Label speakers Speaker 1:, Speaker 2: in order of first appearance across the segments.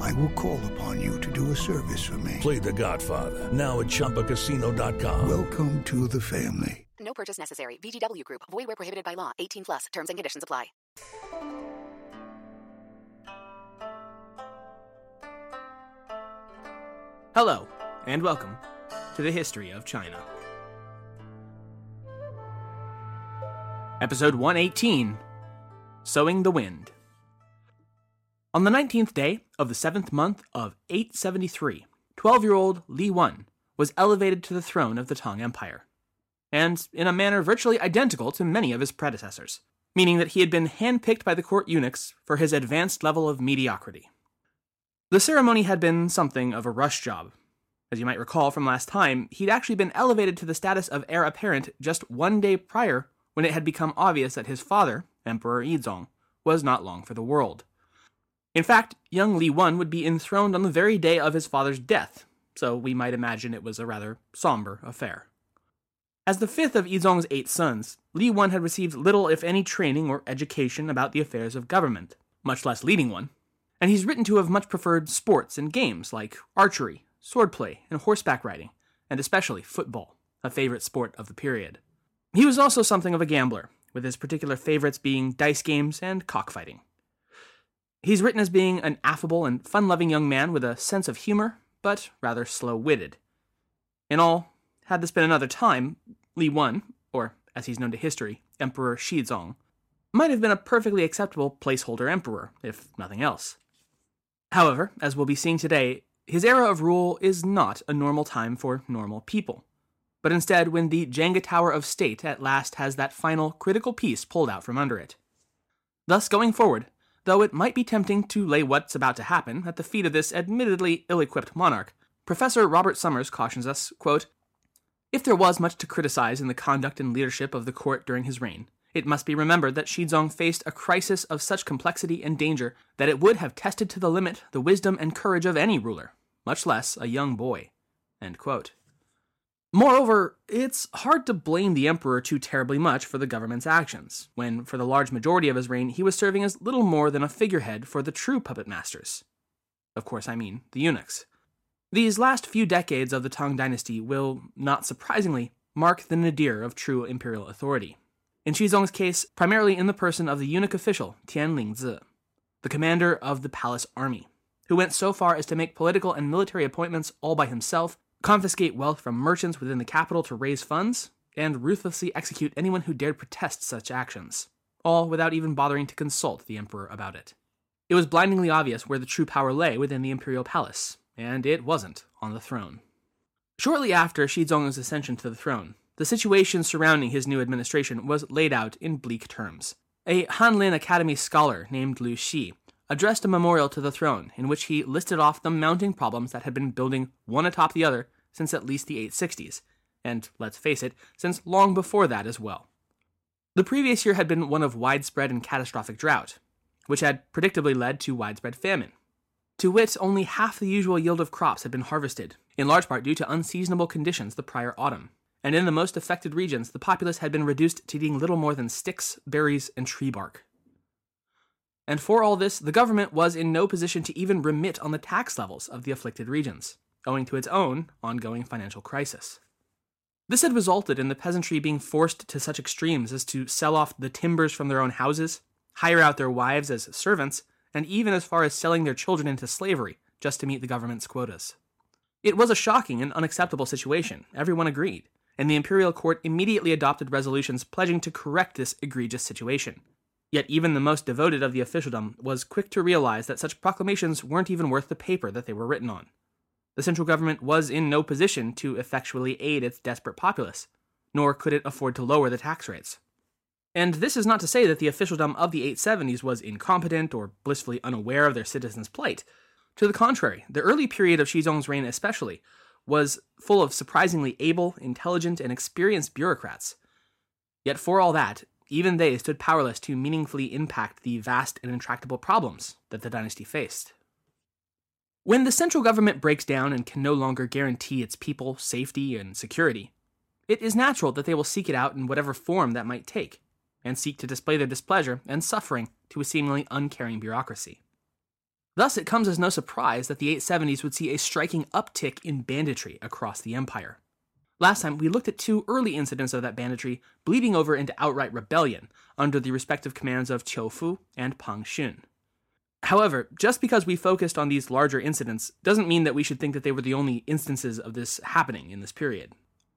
Speaker 1: I will call upon you to do a service for me.
Speaker 2: Play The Godfather now at ChumbaCasino.com.
Speaker 1: Welcome to the family.
Speaker 3: No purchase necessary. VGW Group. Void where prohibited by law. 18 plus. Terms and conditions apply.
Speaker 4: Hello, and welcome to the History of China. Episode 118 Sowing the Wind. On the 19th day of the seventh month of 873, 12 year old Li Wan was elevated to the throne of the Tang Empire, and in a manner virtually identical to many of his predecessors, meaning that he had been handpicked by the court eunuchs for his advanced level of mediocrity. The ceremony had been something of a rush job. As you might recall from last time, he'd actually been elevated to the status of heir apparent just one day prior when it had become obvious that his father, Emperor Yizong, was not long for the world. In fact, young Li Wan would be enthroned on the very day of his father's death, so we might imagine it was a rather somber affair. As the fifth of Yizong's eight sons, Li Wan had received little, if any, training or education about the affairs of government, much less leading one, and he's written to have much preferred sports and games like archery, swordplay, and horseback riding, and especially football, a favorite sport of the period. He was also something of a gambler, with his particular favorites being dice games and cockfighting. He's written as being an affable and fun loving young man with a sense of humor, but rather slow witted. In all, had this been another time, Li Wan, or as he's known to history, Emperor Xizong, might have been a perfectly acceptable placeholder emperor, if nothing else. However, as we'll be seeing today, his era of rule is not a normal time for normal people, but instead when the Jenga Tower of State at last has that final critical piece pulled out from under it. Thus, going forward, though it might be tempting to lay what's about to happen at the feet of this admittedly ill equipped monarch, Professor Robert Summers cautions us quote, If there was much to criticize in the conduct and leadership of the court during his reign, it must be remembered that Xizong faced a crisis of such complexity and danger that it would have tested to the limit the wisdom and courage of any ruler, much less a young boy. Moreover, it's hard to blame the emperor too terribly much for the government's actions, when for the large majority of his reign he was serving as little more than a figurehead for the true puppet masters. Of course, I mean the eunuchs. These last few decades of the Tang dynasty will, not surprisingly, mark the nadir of true imperial authority in Xizong's case, primarily in the person of the eunuch official Tian Lingzi, the commander of the palace army, who went so far as to make political and military appointments all by himself, confiscate wealth from merchants within the capital to raise funds, and ruthlessly execute anyone who dared protest such actions, all without even bothering to consult the emperor about it. It was blindingly obvious where the true power lay within the imperial palace, and it wasn't on the throne. Shortly after Shi Xizong's ascension to the throne, the situation surrounding his new administration was laid out in bleak terms. A Hanlin Academy scholar named Lu Xi addressed a memorial to the throne in which he listed off the mounting problems that had been building one atop the other since at least the 860s, and let's face it, since long before that as well. The previous year had been one of widespread and catastrophic drought, which had predictably led to widespread famine. To wit, only half the usual yield of crops had been harvested, in large part due to unseasonable conditions the prior autumn and in the most affected regions, the populace had been reduced to eating little more than sticks, berries, and tree bark. And for all this, the government was in no position to even remit on the tax levels of the afflicted regions, owing to its own ongoing financial crisis. This had resulted in the peasantry being forced to such extremes as to sell off the timbers from their own houses, hire out their wives as servants, and even as far as selling their children into slavery just to meet the government's quotas. It was a shocking and unacceptable situation, everyone agreed and the imperial court immediately adopted resolutions pledging to correct this egregious situation. Yet even the most devoted of the officialdom was quick to realize that such proclamations weren't even worth the paper that they were written on. The central government was in no position to effectually aid its desperate populace, nor could it afford to lower the tax rates. And this is not to say that the officialdom of the 870s was incompetent or blissfully unaware of their citizens' plight. To the contrary, the early period of Xizong's reign especially was full of surprisingly able, intelligent, and experienced bureaucrats. Yet for all that, even they stood powerless to meaningfully impact the vast and intractable problems that the dynasty faced. When the central government breaks down and can no longer guarantee its people safety and security, it is natural that they will seek it out in whatever form that might take, and seek to display their displeasure and suffering to a seemingly uncaring bureaucracy. Thus, it comes as no surprise that the 870s would see a striking uptick in banditry across the empire. Last time, we looked at two early incidents of that banditry bleeding over into outright rebellion under the respective commands of Qiu Fu and Pang Xun. However, just because we focused on these larger incidents doesn't mean that we should think that they were the only instances of this happening in this period.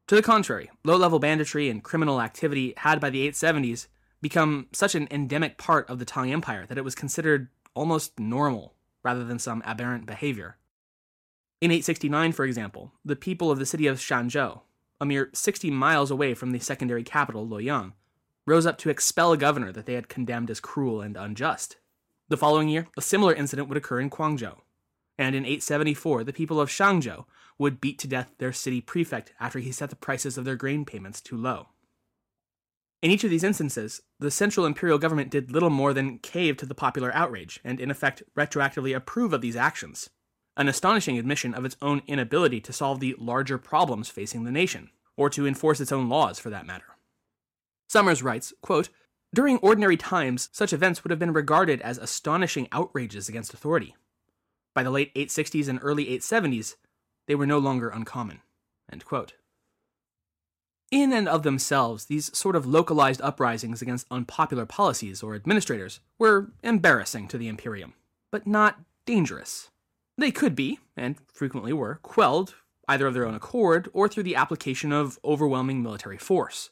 Speaker 4: To the contrary, low level banditry and criminal activity had by the 870s become such an endemic part of the Tang Empire that it was considered almost normal rather than some aberrant behavior. In 869, for example, the people of the city of Shanzhou, a mere 60 miles away from the secondary capital, Luoyang, rose up to expel a governor that they had condemned as cruel and unjust. The following year, a similar incident would occur in Guangzhou. And in 874, the people of Shangzhou would beat to death their city prefect after he set the prices of their grain payments too low. In each of these instances, the central imperial government did little more than cave to the popular outrage and, in effect, retroactively approve of these actions. An astonishing admission of its own inability to solve the larger problems facing the nation, or to enforce its own laws for that matter. Summers writes, quote, During ordinary times, such events would have been regarded as astonishing outrages against authority. By the late 860s and early 870s, they were no longer uncommon. In and of themselves, these sort of localized uprisings against unpopular policies or administrators were embarrassing to the Imperium, but not dangerous. They could be, and frequently were, quelled either of their own accord or through the application of overwhelming military force.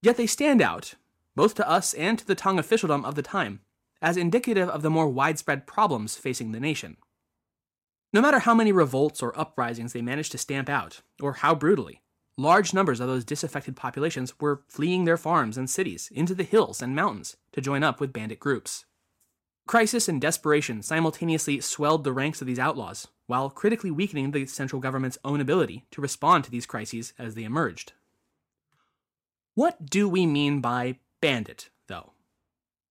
Speaker 4: Yet they stand out, both to us and to the Tang officialdom of the time, as indicative of the more widespread problems facing the nation. No matter how many revolts or uprisings they managed to stamp out, or how brutally, large numbers of those disaffected populations were fleeing their farms and cities into the hills and mountains to join up with bandit groups. Crisis and desperation simultaneously swelled the ranks of these outlaws, while critically weakening the central government's own ability to respond to these crises as they emerged. What do we mean by bandit, though?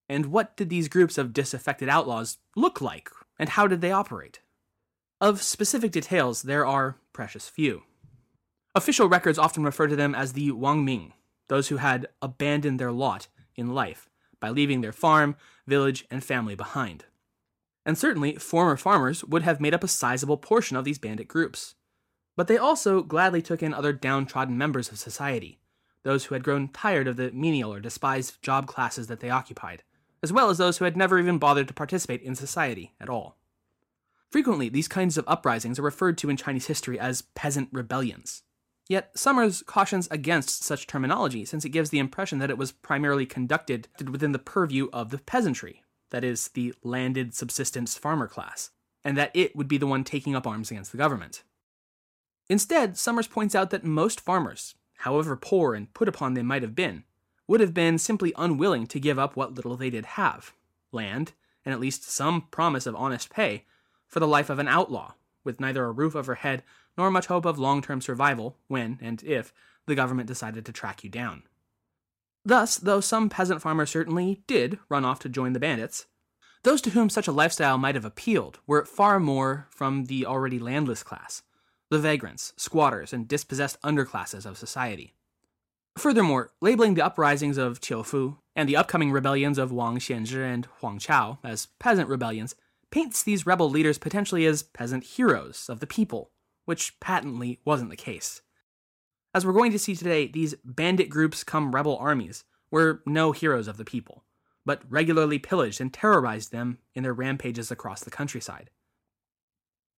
Speaker 4: And what did these groups of disaffected outlaws look like, and how did they operate? Of specific details, there are precious few. Official records often refer to them as the Wang Ming, those who had abandoned their lot in life by leaving their farm, village, and family behind. And certainly, former farmers would have made up a sizable portion of these bandit groups. But they also gladly took in other downtrodden members of society, those who had grown tired of the menial or despised job classes that they occupied, as well as those who had never even bothered to participate in society at all. Frequently, these kinds of uprisings are referred to in Chinese history as peasant rebellions, Yet Summers cautions against such terminology since it gives the impression that it was primarily conducted within the purview of the peasantry, that is, the landed subsistence farmer class, and that it would be the one taking up arms against the government. Instead, Summers points out that most farmers, however poor and put upon they might have been, would have been simply unwilling to give up what little they did have land, and at least some promise of honest pay, for the life of an outlaw, with neither a roof overhead nor much hope of long term survival when and if the government decided to track you down. Thus, though some peasant farmers certainly did run off to join the bandits, those to whom such a lifestyle might have appealed were far more from the already landless class, the vagrants, squatters, and dispossessed underclasses of society. Furthermore, labeling the uprisings of Qiufu and the upcoming rebellions of Wang Xianzhi and Huang Chao as peasant rebellions paints these rebel leaders potentially as peasant heroes of the people, which patently wasn't the case. As we're going to see today, these bandit groups come rebel armies were no heroes of the people, but regularly pillaged and terrorized them in their rampages across the countryside.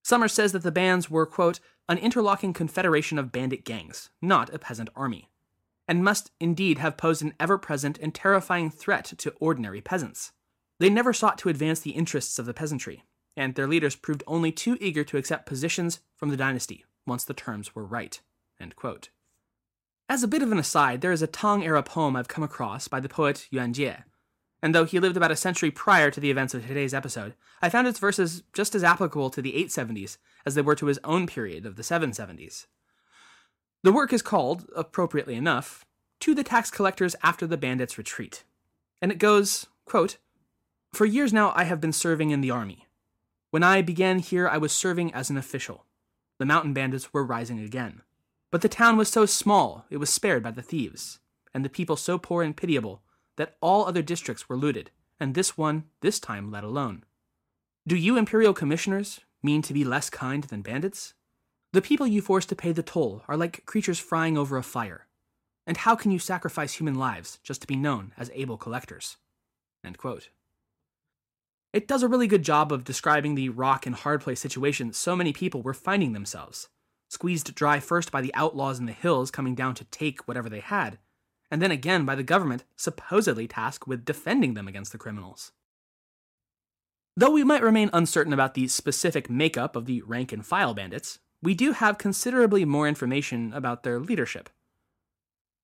Speaker 4: Summers says that the bands were, quote, an interlocking confederation of bandit gangs, not a peasant army, and must indeed have posed an ever present and terrifying threat to ordinary peasants. They never sought to advance the interests of the peasantry, and their leaders proved only too eager to accept positions from the dynasty once the terms were right. As a bit of an aside, there is a Tang era poem I've come across by the poet Yuan Jie, and though he lived about a century prior to the events of today's episode, I found its verses just as applicable to the 870s as they were to his own period of the 770s. The work is called, appropriately enough, To the Tax Collectors After the Bandits' Retreat, and it goes, quote, For years now I have been serving in the army. When I began here, I was serving as an official. The mountain bandits were rising again. But the town was so small, it was spared by the thieves, and the people so poor and pitiable that all other districts were looted, and this one, this time, let alone. Do you imperial commissioners mean to be less kind than bandits? The people you force to pay the toll are like creatures frying over a fire. And how can you sacrifice human lives just to be known as able collectors? It does a really good job of describing the rock and hard place situation so many people were finding themselves, squeezed dry first by the outlaws in the hills coming down to take whatever they had, and then again by the government supposedly tasked with defending them against the criminals. Though we might remain uncertain about the specific makeup of the rank and file bandits, we do have considerably more information about their leadership.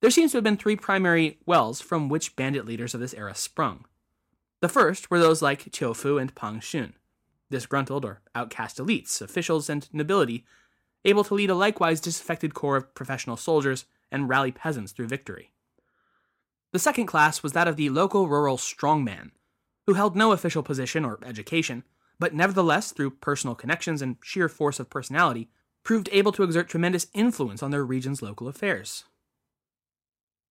Speaker 4: There seems to have been three primary wells from which bandit leaders of this era sprung. The first were those like Qiu Fu and Pang Xun, disgruntled or outcast elites, officials, and nobility, able to lead a likewise disaffected corps of professional soldiers and rally peasants through victory. The second class was that of the local rural strongman, who held no official position or education, but nevertheless, through personal connections and sheer force of personality, proved able to exert tremendous influence on their region's local affairs.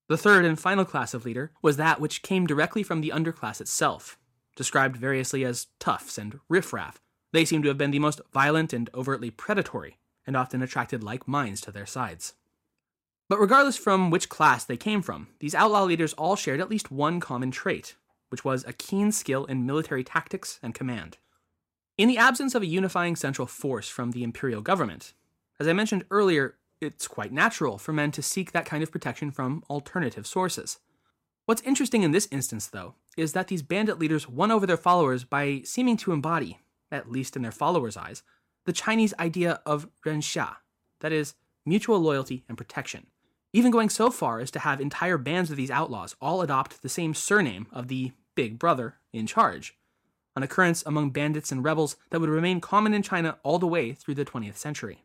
Speaker 4: The third and final class of leader was that which came directly from the underclass itself, described variously as toughs and riffraff. They seem to have been the most violent and overtly predatory, and often attracted like minds to their sides. But regardless from which class they came from, these outlaw leaders all shared at least one common trait, which was a keen skill in military tactics and command. In the absence of a unifying central force from the imperial government, as I mentioned earlier, it's quite natural for men to seek that kind of protection from alternative sources. What's interesting in this instance, though, is that these bandit leaders won over their followers by seeming to embody, at least in their followers' eyes, the Chinese idea of renxia, that is, mutual loyalty and protection even going so far as to have entire bands of these outlaws all adopt the same surname of the big brother in charge, an occurrence among bandits and rebels that would remain common in China all the way through the 20th century.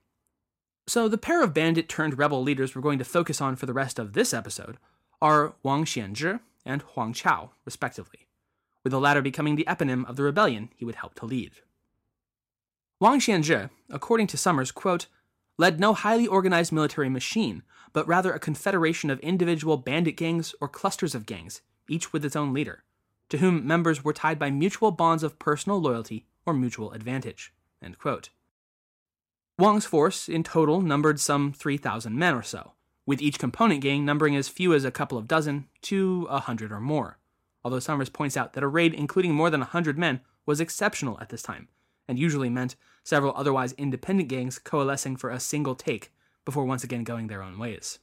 Speaker 4: So, the pair of bandit turned rebel leaders we're going to focus on for the rest of this episode are Wang Xianzhi and Huang Chao, respectively, with the latter becoming the eponym of the rebellion he would help to lead. Wang Xianzhi, according to Summers, quote, led no highly organized military machine, but rather a confederation of individual bandit gangs or clusters of gangs, each with its own leader, to whom members were tied by mutual bonds of personal loyalty or mutual advantage. Wang's force in total numbered some 3,000 men or so, with each component gang numbering as few as a couple of dozen to a hundred or more. Although Summers points out that a raid including more than a hundred men was exceptional at this time, and usually meant several otherwise independent gangs coalescing for a single take before once again going their own ways.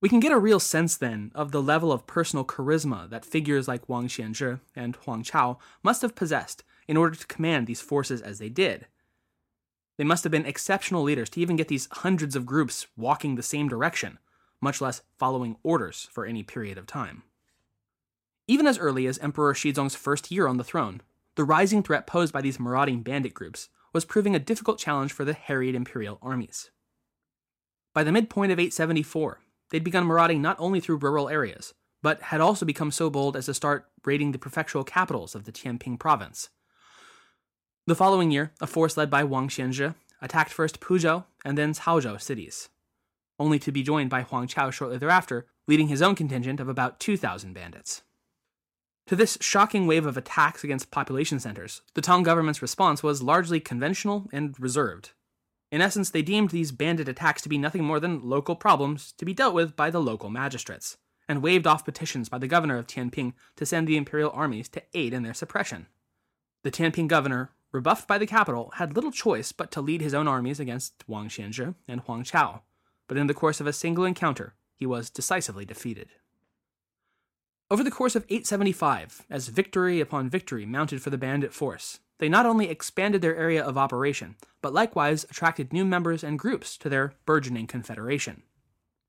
Speaker 4: We can get a real sense then of the level of personal charisma that figures like Wang Xianzhi and Huang Chao must have possessed in order to command these forces as they did. They must have been exceptional leaders to even get these hundreds of groups walking the same direction, much less following orders for any period of time. Even as early as Emperor Xizong's first year on the throne, the rising threat posed by these marauding bandit groups was proving a difficult challenge for the harried imperial armies. By the midpoint of 874, they'd begun marauding not only through rural areas, but had also become so bold as to start raiding the prefectural capitals of the Tianping province. The following year, a force led by Wang Xianzhi attacked first Puzhou and then Caozhou cities, only to be joined by Huang Chao shortly thereafter, leading his own contingent of about 2,000 bandits. To this shocking wave of attacks against population centers, the Tang government's response was largely conventional and reserved. In essence, they deemed these bandit attacks to be nothing more than local problems to be dealt with by the local magistrates, and waved off petitions by the governor of Tianping to send the imperial armies to aid in their suppression. The Tianping governor, rebuffed by the capital, had little choice but to lead his own armies against Wang Xianzhi and Huang Chao, but in the course of a single encounter, he was decisively defeated. Over the course of 875, as victory upon victory mounted for the bandit force, they not only expanded their area of operation, but likewise attracted new members and groups to their burgeoning confederation.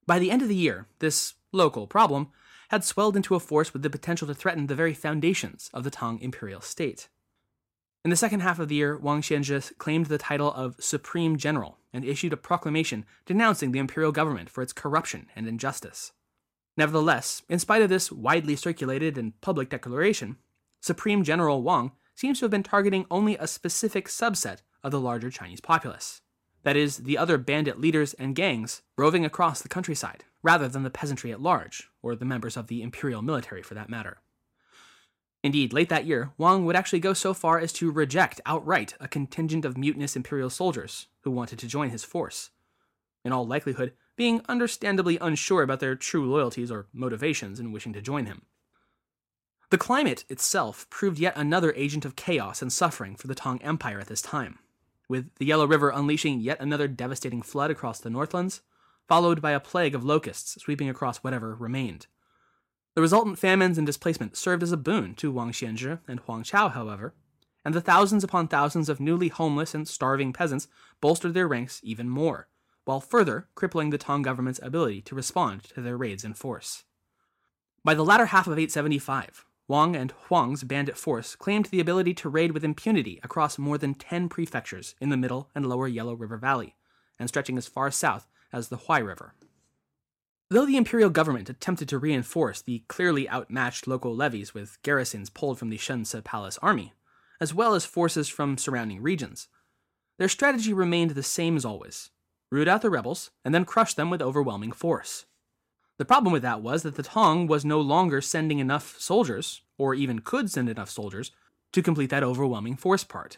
Speaker 4: By the end of the year, this local problem had swelled into a force with the potential to threaten the very foundations of the Tang imperial state. In the second half of the year, Wang Xianzhi claimed the title of Supreme General and issued a proclamation denouncing the imperial government for its corruption and injustice. Nevertheless, in spite of this widely circulated and public declaration, Supreme General Wang seems to have been targeting only a specific subset of the larger Chinese populace. That is, the other bandit leaders and gangs roving across the countryside, rather than the peasantry at large, or the members of the imperial military for that matter. Indeed, late that year, Wang would actually go so far as to reject outright a contingent of mutinous imperial soldiers who wanted to join his force. In all likelihood, being understandably unsure about their true loyalties or motivations in wishing to join him. The climate itself proved yet another agent of chaos and suffering for the Tang Empire at this time, with the Yellow River unleashing yet another devastating flood across the Northlands, followed by a plague of locusts sweeping across whatever remained. The resultant famines and displacement served as a boon to Wang Xianzhi and Huang Chao, however, and the thousands upon thousands of newly homeless and starving peasants bolstered their ranks even more, while further crippling the Tang government's ability to respond to their raids in force. By the latter half of 875, Wang and Huang's bandit force claimed the ability to raid with impunity across more than 10 prefectures in the middle and lower Yellow River Valley, and stretching as far south as the Huai River. Though the imperial government attempted to reinforce the clearly outmatched local levies with garrisons pulled from the Shence Palace army, as well as forces from surrounding regions, their strategy remained the same as always root out the rebels and then crush them with overwhelming force. The problem with that was that the Tang was no longer sending enough soldiers, or even could send enough soldiers, to complete that overwhelming force part.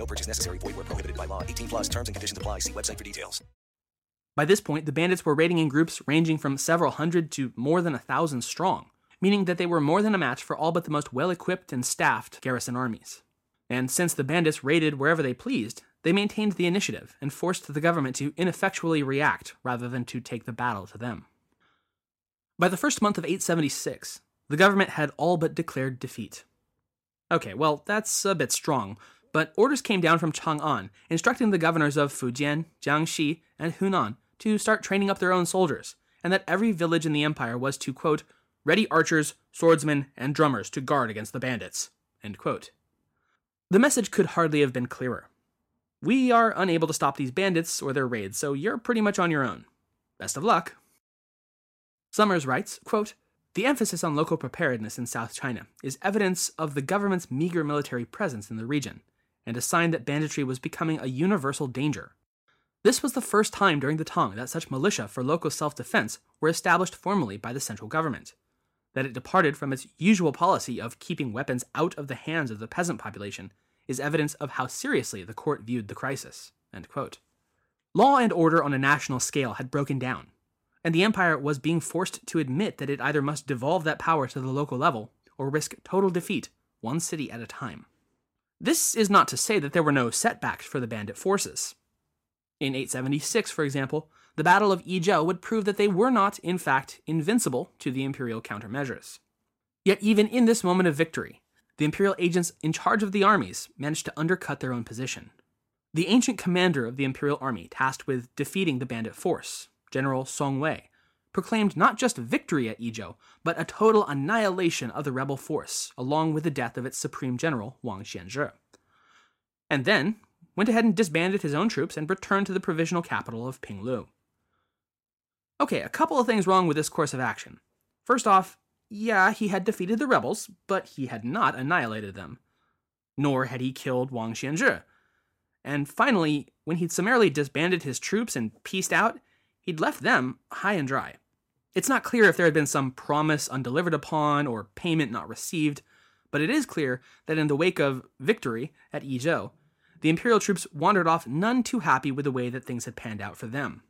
Speaker 5: No purchase necessary. Void where prohibited by law. 18 plus terms and conditions apply. See website for details.
Speaker 4: By this point, the bandits were raiding in groups ranging from several hundred to more than a thousand strong, meaning that they were more than a match for all but the most well equipped and staffed garrison armies. And since the bandits raided wherever they pleased, they maintained the initiative and forced the government to ineffectually react rather than to take the battle to them. By the first month of 876, the government had all but declared defeat. Okay, well, that's a bit strong, but orders came down from Chang'an instructing the governors of Fujian, Jiangxi, and Hunan to start training up their own soldiers, and that every village in the empire was to, quote, ready archers, swordsmen, and drummers to guard against the bandits. The message could hardly have been clearer. We are unable to stop these bandits or their raids, so you're pretty much on your own. Best of luck. Summers writes, quote, the emphasis on local preparedness in South China is evidence of the government's meager military presence in the region, and a sign that banditry was becoming a universal danger. This was the first time during the Tang that such militia for local self defense were established formally by the central government. That it departed from its usual policy of keeping weapons out of the hands of the peasant population is evidence of how seriously the court viewed the crisis. Law and order on a national scale had broken down, and the empire was being forced to admit that it either must devolve that power to the local level or risk total defeat, one city at a time. This is not to say that there were no setbacks for the bandit forces. In 876, for example, the Battle of Yizhou would prove that they were not, in fact, invincible to the imperial countermeasures. Yet, even in this moment of victory, the imperial agents in charge of the armies managed to undercut their own position. The ancient commander of the imperial army tasked with defeating the bandit force, General Song Wei, proclaimed not just victory at Yizhou, but a total annihilation of the rebel force, along with the death of its supreme general, Wang Xianzhi. And then went ahead and disbanded his own troops and returned to the provisional capital of Pinglu. Okay, a couple of things wrong with this course of action. First off, yeah, he had defeated the rebels, but he had not annihilated them. Nor had he killed Wang Xianzhi. And finally, when he'd summarily disbanded his troops and pieced out, he'd left them high and dry. It's not clear if there had been some promise undelivered upon or payment not received, but it is clear that in the wake of victory at Yizhou, the imperial troops wandered off none too happy with the way that things had panned out for them.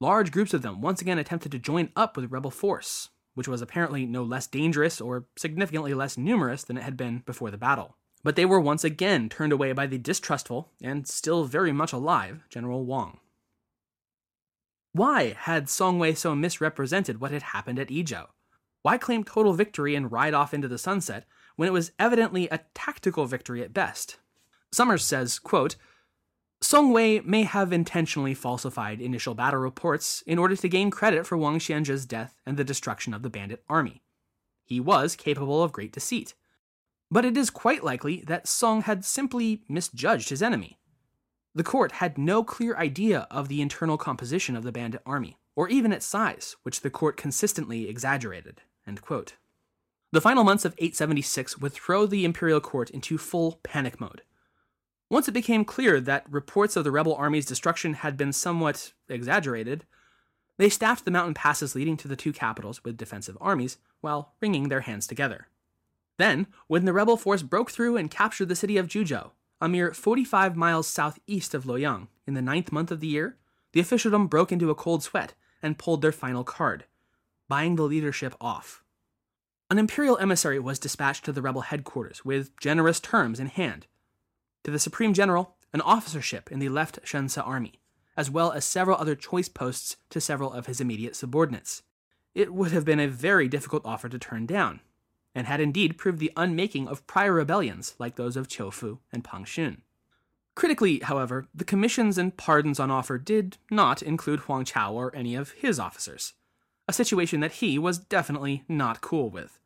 Speaker 4: Large groups of them once again attempted to join up with rebel force, which was apparently no less dangerous or significantly less numerous than it had been before the battle. But they were once again turned away by the distrustful and still very much alive General Wang. Why had Song Wei so misrepresented what had happened at Yizhou? Why claim total victory and ride off into the sunset when it was evidently a tactical victory at best? Summers says, quote, Song Wei may have intentionally falsified initial battle reports in order to gain credit for Wang Xianzhi's death and the destruction of the bandit army. He was capable of great deceit. But it is quite likely that Song had simply misjudged his enemy. The court had no clear idea of the internal composition of the bandit army, or even its size, which the court consistently exaggerated. The final months of 876 would throw the imperial court into full panic mode. Once it became clear that reports of the rebel army's destruction had been somewhat exaggerated, they staffed the mountain passes leading to the two capitals with defensive armies while wringing their hands together. Then, when the rebel force broke through and captured the city of Juzhou, a mere 45 miles southeast of Luoyang, in the ninth month of the year, the officialdom broke into a cold sweat and pulled their final card, buying the leadership off. An imperial emissary was dispatched to the rebel headquarters with generous terms in hand. To the supreme general, an officership in the left Shence army, as well as several other choice posts to several of his immediate subordinates. It would have been a very difficult offer to turn down, and had indeed proved the unmaking of prior rebellions like those of Qiufu and Pang Xun. Critically, however, the commissions and pardons on offer did not include Huang Chao or any of his officers, a situation that he was definitely not cool with.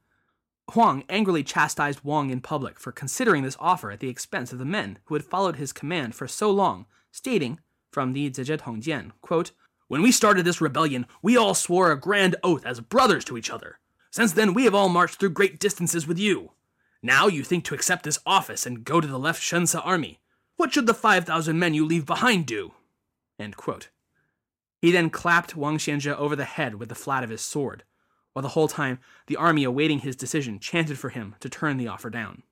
Speaker 4: Huang angrily chastised Wang in public for considering this offer at the expense of the men who had followed his command for so long, stating, from the Zizhi Tongjian, quote, When we started this rebellion, we all swore a grand oath as brothers to each other. Since then, we have all marched through great distances with you. Now you think to accept this office and go to the left Shence army. What should the 5,000 men you leave behind do? He then clapped Wang Xianzhi over the head with the flat of his sword, while the whole time the army awaiting his decision chanted for him to turn the offer down.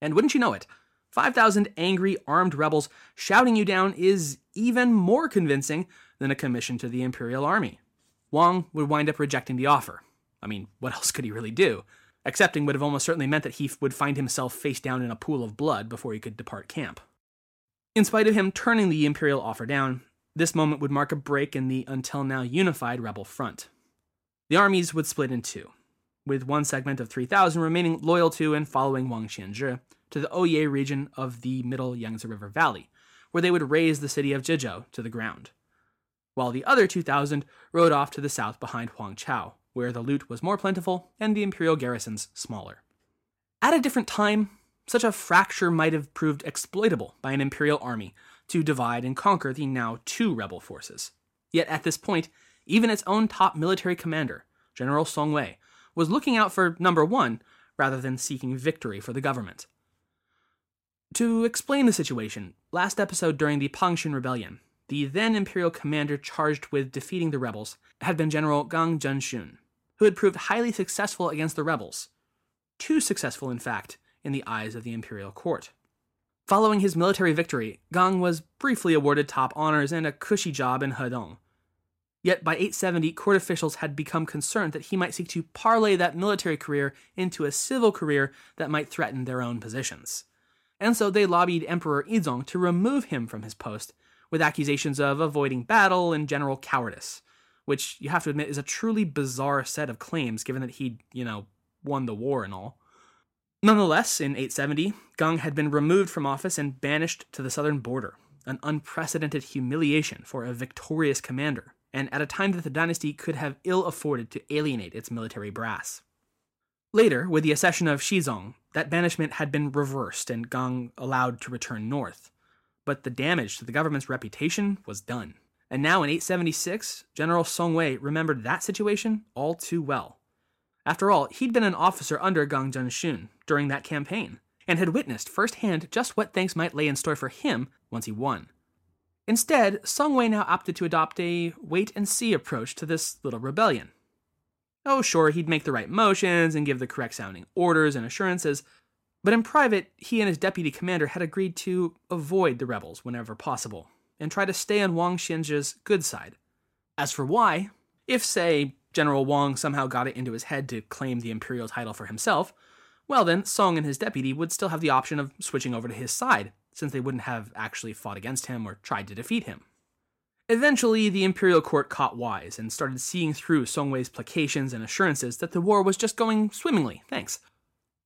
Speaker 4: And wouldn't you know it, 5,000 angry, armed rebels shouting you down is even more convincing than a commission to the Imperial Army. Wang would wind up rejecting the offer, I mean, what else could he really do? Accepting would have almost certainly meant that he would find himself face down in a pool of blood before he could depart camp. In spite of him turning the Imperial offer down, this moment would mark a break in the until now unified rebel front. The armies would split in two, with one segment of 3,000 remaining loyal to and following Wang Xianzhi to the Oye region of the middle Yangtze River Valley, where they would raze the city of Jizhou to the ground, while the other 2,000 rode off to the south behind Huang Chao, where the loot was more plentiful and the imperial garrisons smaller. At a different time, such a fracture might have proved exploitable by an imperial army to divide and conquer the now two rebel forces. Yet at this point, even its own top military commander, General Song Wei, was looking out for number one rather than seeking victory for the government. To explain the situation, last episode during the Pangxun Rebellion, the then imperial commander charged with defeating the rebels had been General Gang Zhenxun, who had proved highly successful against the rebels. Too successful, in fact, in the eyes of the imperial court. Following his military victory, Gang was briefly awarded top honors and a cushy job in Hedong. Yet by 870, court officials had become concerned that he might seek to parlay that military career into a civil career that might threaten their own positions. And so they lobbied Emperor Yizong to remove him from his post, with accusations of avoiding battle and general cowardice which you have to admit is a truly bizarre set of claims given that he'd, you know, won the war and all. Nonetheless, in 870, Gang had been removed from office and banished to the southern border, an unprecedented humiliation for a victorious commander, and at a time that the dynasty could have ill afforded to alienate its military brass. Later, with the accession of Xizong, that banishment had been reversed and Gang allowed to return north. But the damage to the government's reputation was done. And now in 876, General Song Wei remembered that situation all too well. After all, he'd been an officer under Gang Zhenxun during that campaign, and had witnessed firsthand just what things might lay in store for him once he won. Instead, Song Wei now opted to adopt a wait and see approach to this little rebellion. Oh, sure, he'd make the right motions and give the correct sounding orders and assurances, but in private, he and his deputy commander had agreed to avoid the rebels whenever possible and try to stay on Wang Xianzhi's good side. As for why, if, say, General Wang somehow got it into his head to claim the imperial title for himself, well then, Song and his deputy would still have the option of switching over to his side, since they wouldn't have actually fought against him or tried to defeat him. Eventually, the imperial court caught wise and started seeing through Song Wei's placations and assurances that the war was just going swimmingly, thanks.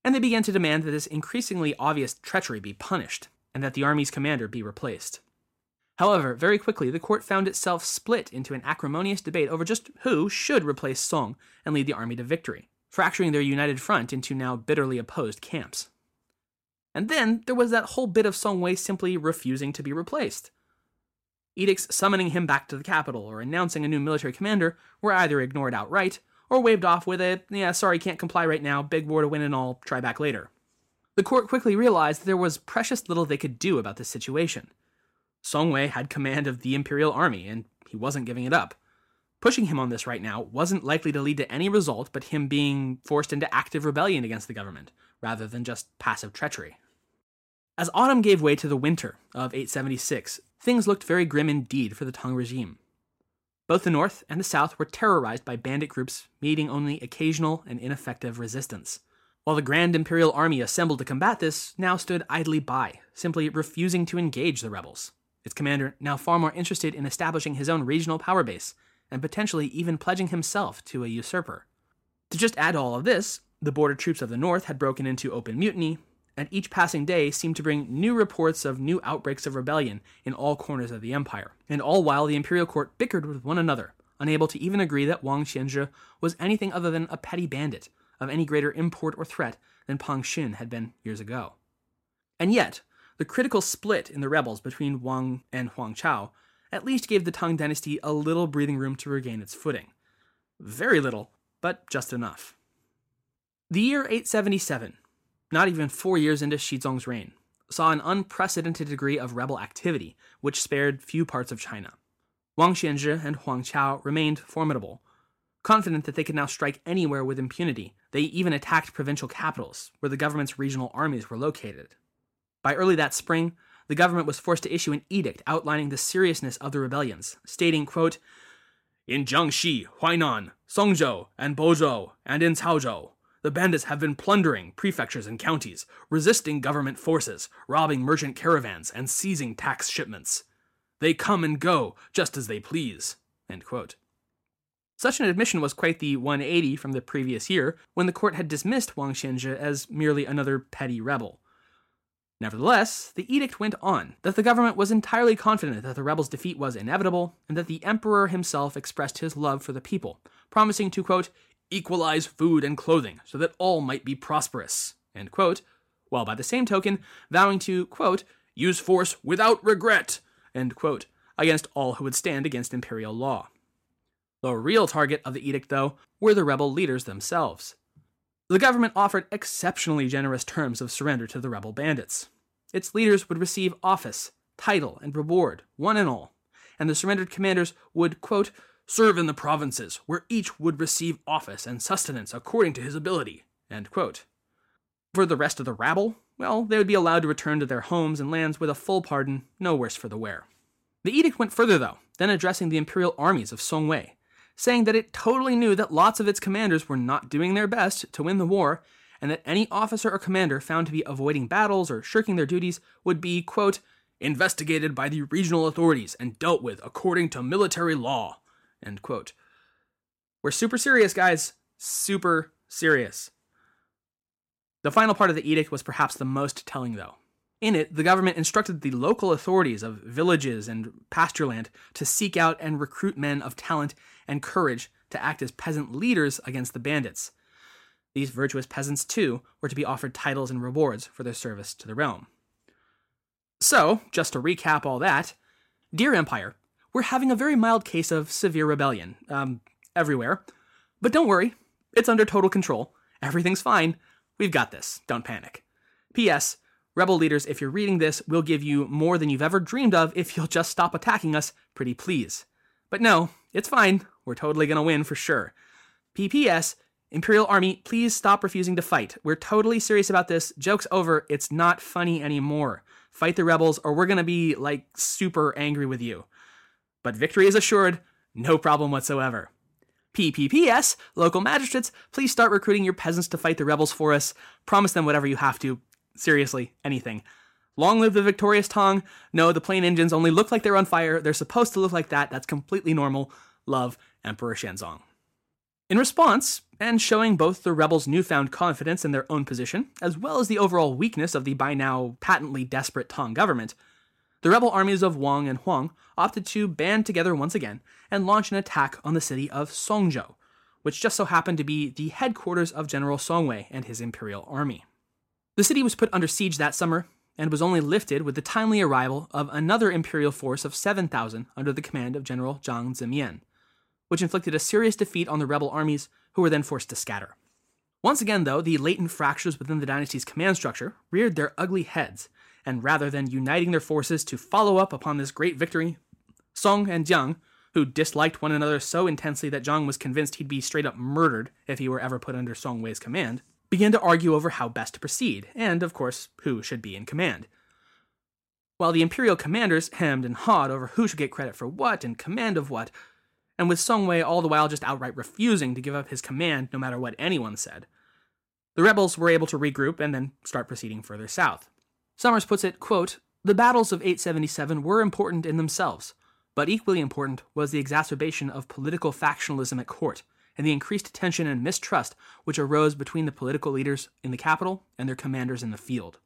Speaker 4: And they began to demand that this increasingly obvious treachery be punished, and that the army's commander be replaced. However, very quickly, the court found itself split into an acrimonious debate over just who should replace Song and lead the army to victory, fracturing their united front into now bitterly opposed camps. And then there was that whole bit of Song Wei simply refusing to be replaced. Edicts summoning him back to the capital or announcing a new military commander were either ignored outright or waved off with a, yeah, sorry, can't comply right now, big war to win and all, try back later. The court quickly realized that there was precious little they could do about this situation. Song Wei had command of the imperial army, and he wasn't giving it up. Pushing him on this right now wasn't likely to lead to any result but him being forced into active rebellion against the government, rather than just passive treachery. As autumn gave way to the winter of 876, things looked very grim indeed for the Tang regime. Both the north and the south were terrorized by bandit groups meeting only occasional and ineffective resistance, while the Grand Imperial Army assembled to combat this now stood idly by, simply refusing to engage the rebels. Its commander now far more interested in establishing his own regional power base, and potentially even pledging himself to a usurper. To just add to all of this, the border troops of the north had broken into open mutiny, and each passing day seemed to bring new reports of new outbreaks of rebellion in all corners of the empire, and all while the imperial court bickered with one another, unable to even agree that Wang Xianzhi was anything other than a petty bandit of any greater import or threat than Pang Xun had been years ago. And yet, the critical split in the rebels between Wang and Huang Chao at least gave the Tang dynasty a little breathing room to regain its footing. Very little, but just enough. The year 877 not even four years into Xizong's reign, saw an unprecedented degree of rebel activity, which spared few parts of China. Wang Xianzhi and Huang Chao remained formidable. Confident that they could now strike anywhere with impunity, they even attacked provincial capitals, where the government's regional armies were located. By early that spring, the government was forced to issue an edict outlining the seriousness of the rebellions, stating, quote, In Jiangxi, Huainan, Songzhou, and Bozhou, and in Caozhou, the bandits have been plundering prefectures and counties, resisting government forces, robbing merchant caravans, and seizing tax shipments. They come and go just as they please. Such an admission was quite the 180 from the previous year, when the court had dismissed Wang Xianzhi as merely another petty rebel. Nevertheless, the edict went on that the government was entirely confident that the rebels' defeat was inevitable, and that the emperor himself expressed his love for the people, promising to, quote, equalize food and clothing so that all might be prosperous, quote, while by the same token vowing to, quote, use force without regret, quote, against all who would stand against imperial law. The real target of the edict, though, were the rebel leaders themselves. The government offered exceptionally generous terms of surrender to the rebel bandits. Its leaders would receive office, title, and reward, one and all, and the surrendered commanders would, quote, serve in the provinces, where each would receive office and sustenance according to his ability. For the rest of the rabble, well, they would be allowed to return to their homes and lands with a full pardon, no worse for the wear. The edict went further, though, than addressing the imperial armies of Song Wei, saying that it totally knew that lots of its commanders were not doing their best to win the war, and that any officer or commander found to be avoiding battles or shirking their duties would be, quote, investigated by the regional authorities and dealt with according to military law. End quote. We're super serious, guys. Super serious. The final part of the edict was perhaps the most telling, though. In it, the government instructed the local authorities of villages and pastureland to seek out and recruit men of talent and courage to act as peasant leaders against the bandits. These virtuous peasants, too, were to be offered titles and rewards for their service to the realm. So, just to recap all that, Dear Empire, we're having a very mild case of severe rebellion, um, everywhere. But don't worry, it's under total control. Everything's fine. We've got this. Don't panic. P.S. Rebel leaders, if you're reading this, we'll give you more than you've ever dreamed of if you'll just stop attacking us, pretty please. But no, it's fine. We're totally gonna win for sure. P.P.S. Imperial Army, please stop refusing to fight. We're totally serious about this. Joke's over. It's not funny anymore. Fight the rebels, or we're gonna be, like, super angry with you but victory is assured, no problem whatsoever. PPPS, local magistrates, please start recruiting your peasants to fight the rebels for us. Promise them whatever you have to. Seriously, anything. Long live the victorious Tang. No, the plane engines only look like they're on fire. They're supposed to look like that. That's completely normal. Love, Emperor Xizong. In response, and showing both the rebels' newfound confidence in their own position, as well as the overall weakness of the by now patently desperate Tang government, the rebel armies of Wang and Huang opted to band together once again and launch an attack on the city of Songzhou, which just so happened to be the headquarters of General Song Wei and his imperial army. The city was put under siege that summer and was only lifted with the timely arrival of another imperial force of 7,000 under the command of General Zhang Zimian, which inflicted a serious defeat on the rebel armies who were then forced to scatter. Once again, though, the latent fractures within the dynasty's command structure reared their ugly heads, and rather than uniting their forces to follow up upon this great victory, Song and Zhang, who disliked one another so intensely that Zhang was convinced he'd be straight up murdered if he were ever put under Song Wei's command, began to argue over how best to proceed, and, of course, who should be in command. While the imperial commanders hemmed and hawed over who should get credit for what and command of what, and with Song Wei all the while just outright refusing to give up his command no matter what anyone said, the rebels were able to regroup and then start proceeding further south. Summers puts it, quote, The battles of 877 were important in themselves, but equally important was the exacerbation of political factionalism at court and the increased tension and mistrust which arose between the political leaders in the capital and their commanders in the field.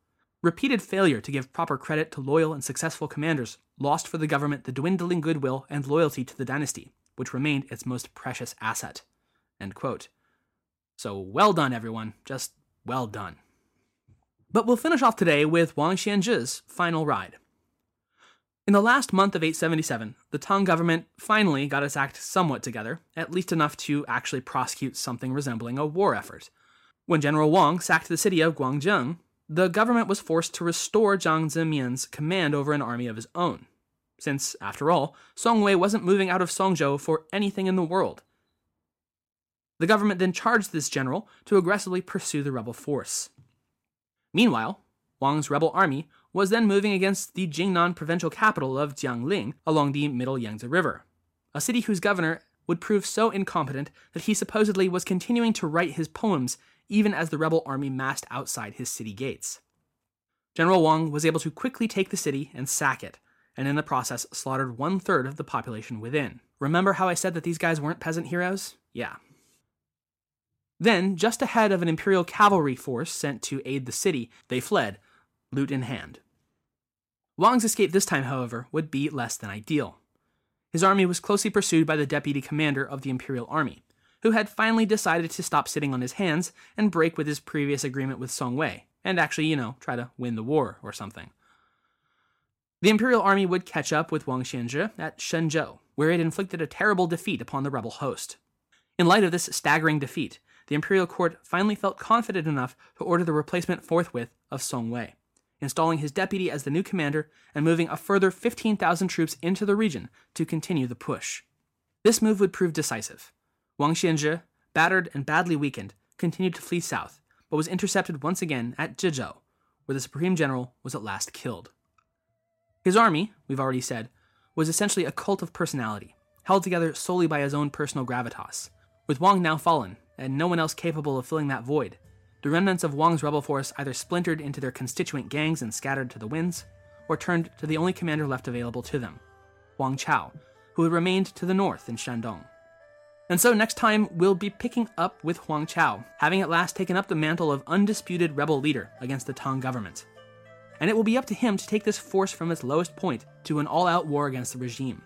Speaker 4: Repeated failure to give proper credit to loyal and successful commanders lost for the government the dwindling goodwill and loyalty to the dynasty, which remained its most precious asset. So well done, everyone. Just well done. But we'll finish off today with Wang Xianzhi's final ride. In the last month of 877, the Tang government finally got its act somewhat together, at least enough to actually prosecute something resembling a war effort. When General Wang sacked the city of Guangzhou, the government was forced to restore Zhang Zimian's command over an army of his own, since, after all, Song Wei wasn't moving out of Songzhou for anything in the world. The government then charged this general to aggressively pursue the rebel force. Meanwhile, Wang's rebel army was then moving against the Jingnan provincial capital of Jiangling along the middle Yangtze River, a city whose governor would prove so incompetent that he supposedly was continuing to write his poems even as the rebel army massed outside his city gates. General Wang was able to quickly take the city and sack it, and in the process slaughtered one third of the population within. Remember how I said that these guys weren't peasant heroes? Yeah. Then, just ahead of an imperial cavalry force sent to aid the city, they fled, loot in hand. Wang's escape this time, however, would be less than ideal. His army was closely pursued by the deputy commander of the imperial army, who had finally decided to stop sitting on his hands and break with his previous agreement with Song Wei, and actually, you know, try to win the war or something. The imperial army would catch up with Wang Xianzhi at Shenzhou, where it inflicted a terrible defeat upon the rebel host. In light of this staggering defeat, the imperial court finally felt confident enough to order the replacement forthwith of Song Wei installing his deputy as the new commander and moving a further 15,000 troops into the region to continue the push. This move would prove decisive. Wang Xianzhi, battered and badly weakened, continued to flee south, but was intercepted once again at Jizhou, where the supreme general was at last killed. His army, we've already said, was essentially a cult of personality, held together solely by his own personal gravitas. With Wang now fallen, and no one else capable of filling that void, the remnants of Wang's rebel force either splintered into their constituent gangs and scattered to the winds, or turned to the only commander left available to them, Huang Chao, who had remained to the north in Shandong. And so next time, we'll be picking up with Huang Chao, having at last taken up the mantle of undisputed rebel leader against the Tang government. And it will be up to him to take this force from its lowest point to an all out war against the regime,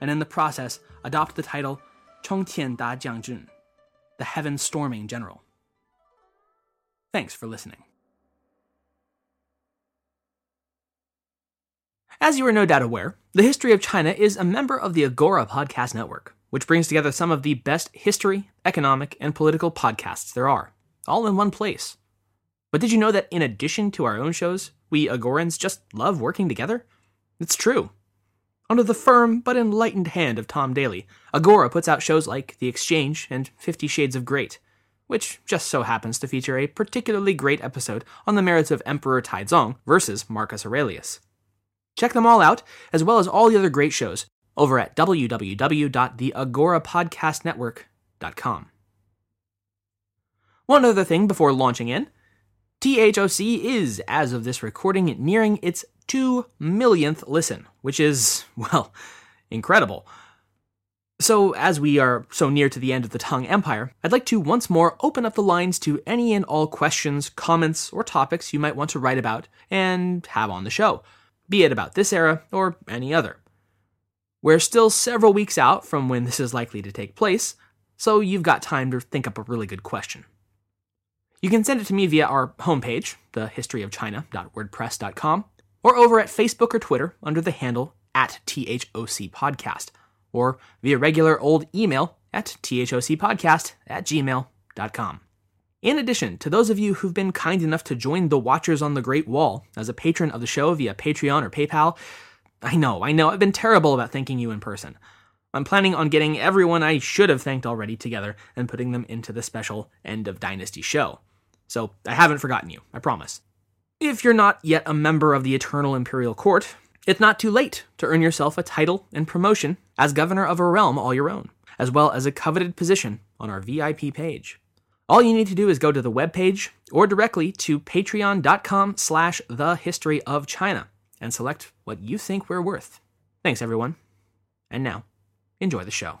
Speaker 4: and in the process, adopt the title Chongtian Da Jiangjun, the heaven storming general. Thanks for listening. As you are no doubt aware, The History of China is a member of the Agora Podcast Network, which brings together some of the best history, economic, and political podcasts there are, all in one place. But did you know that in addition to our own shows, we Agorans just love working together? It's true. Under the firm but enlightened hand of Tom Daly, Agora puts out shows like The Exchange and Fifty Shades of Great, which just so happens to feature a particularly great episode on the merits of Emperor Taizong versus Marcus Aurelius. Check them all out, as well as all the other great shows, over at www.theagorapodcastnetwork.com. One other thing before launching in THOC is, as of this recording, nearing its 2 millionth listen, which is, well, incredible. So, as we are so near to the end of the Tang Empire, I'd like to once more open up the lines to any and all questions, comments, or topics you might want to write about and have on the show, be it about this era or any other. We're still several weeks out from when this is likely to take place, so you've got time to think up a really good question. You can send it to me via our homepage, thehistoryofchina.wordpress.com, or over at Facebook or Twitter under the handle at THOC Podcast, or via regular old email at thocpodcast at gmail.com. In addition to those of you who've been kind enough to join the Watchers on the Great Wall as a patron of the show via Patreon or PayPal, I know, I know, I've been terrible about thanking you in person. I'm planning on getting everyone I should have thanked already together and putting them into the special End of Dynasty show. So I haven't forgotten you, I promise. If you're not yet a member of the Eternal Imperial Court, it's not too late to earn yourself a title and promotion as governor of a realm all your own, as well as a coveted position on our VIP page. All you need to do is go to the webpage or directly to patreon.com slash the history of China and select what you think we're worth. Thanks, everyone. And now, enjoy the show.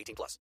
Speaker 5: 18 plus.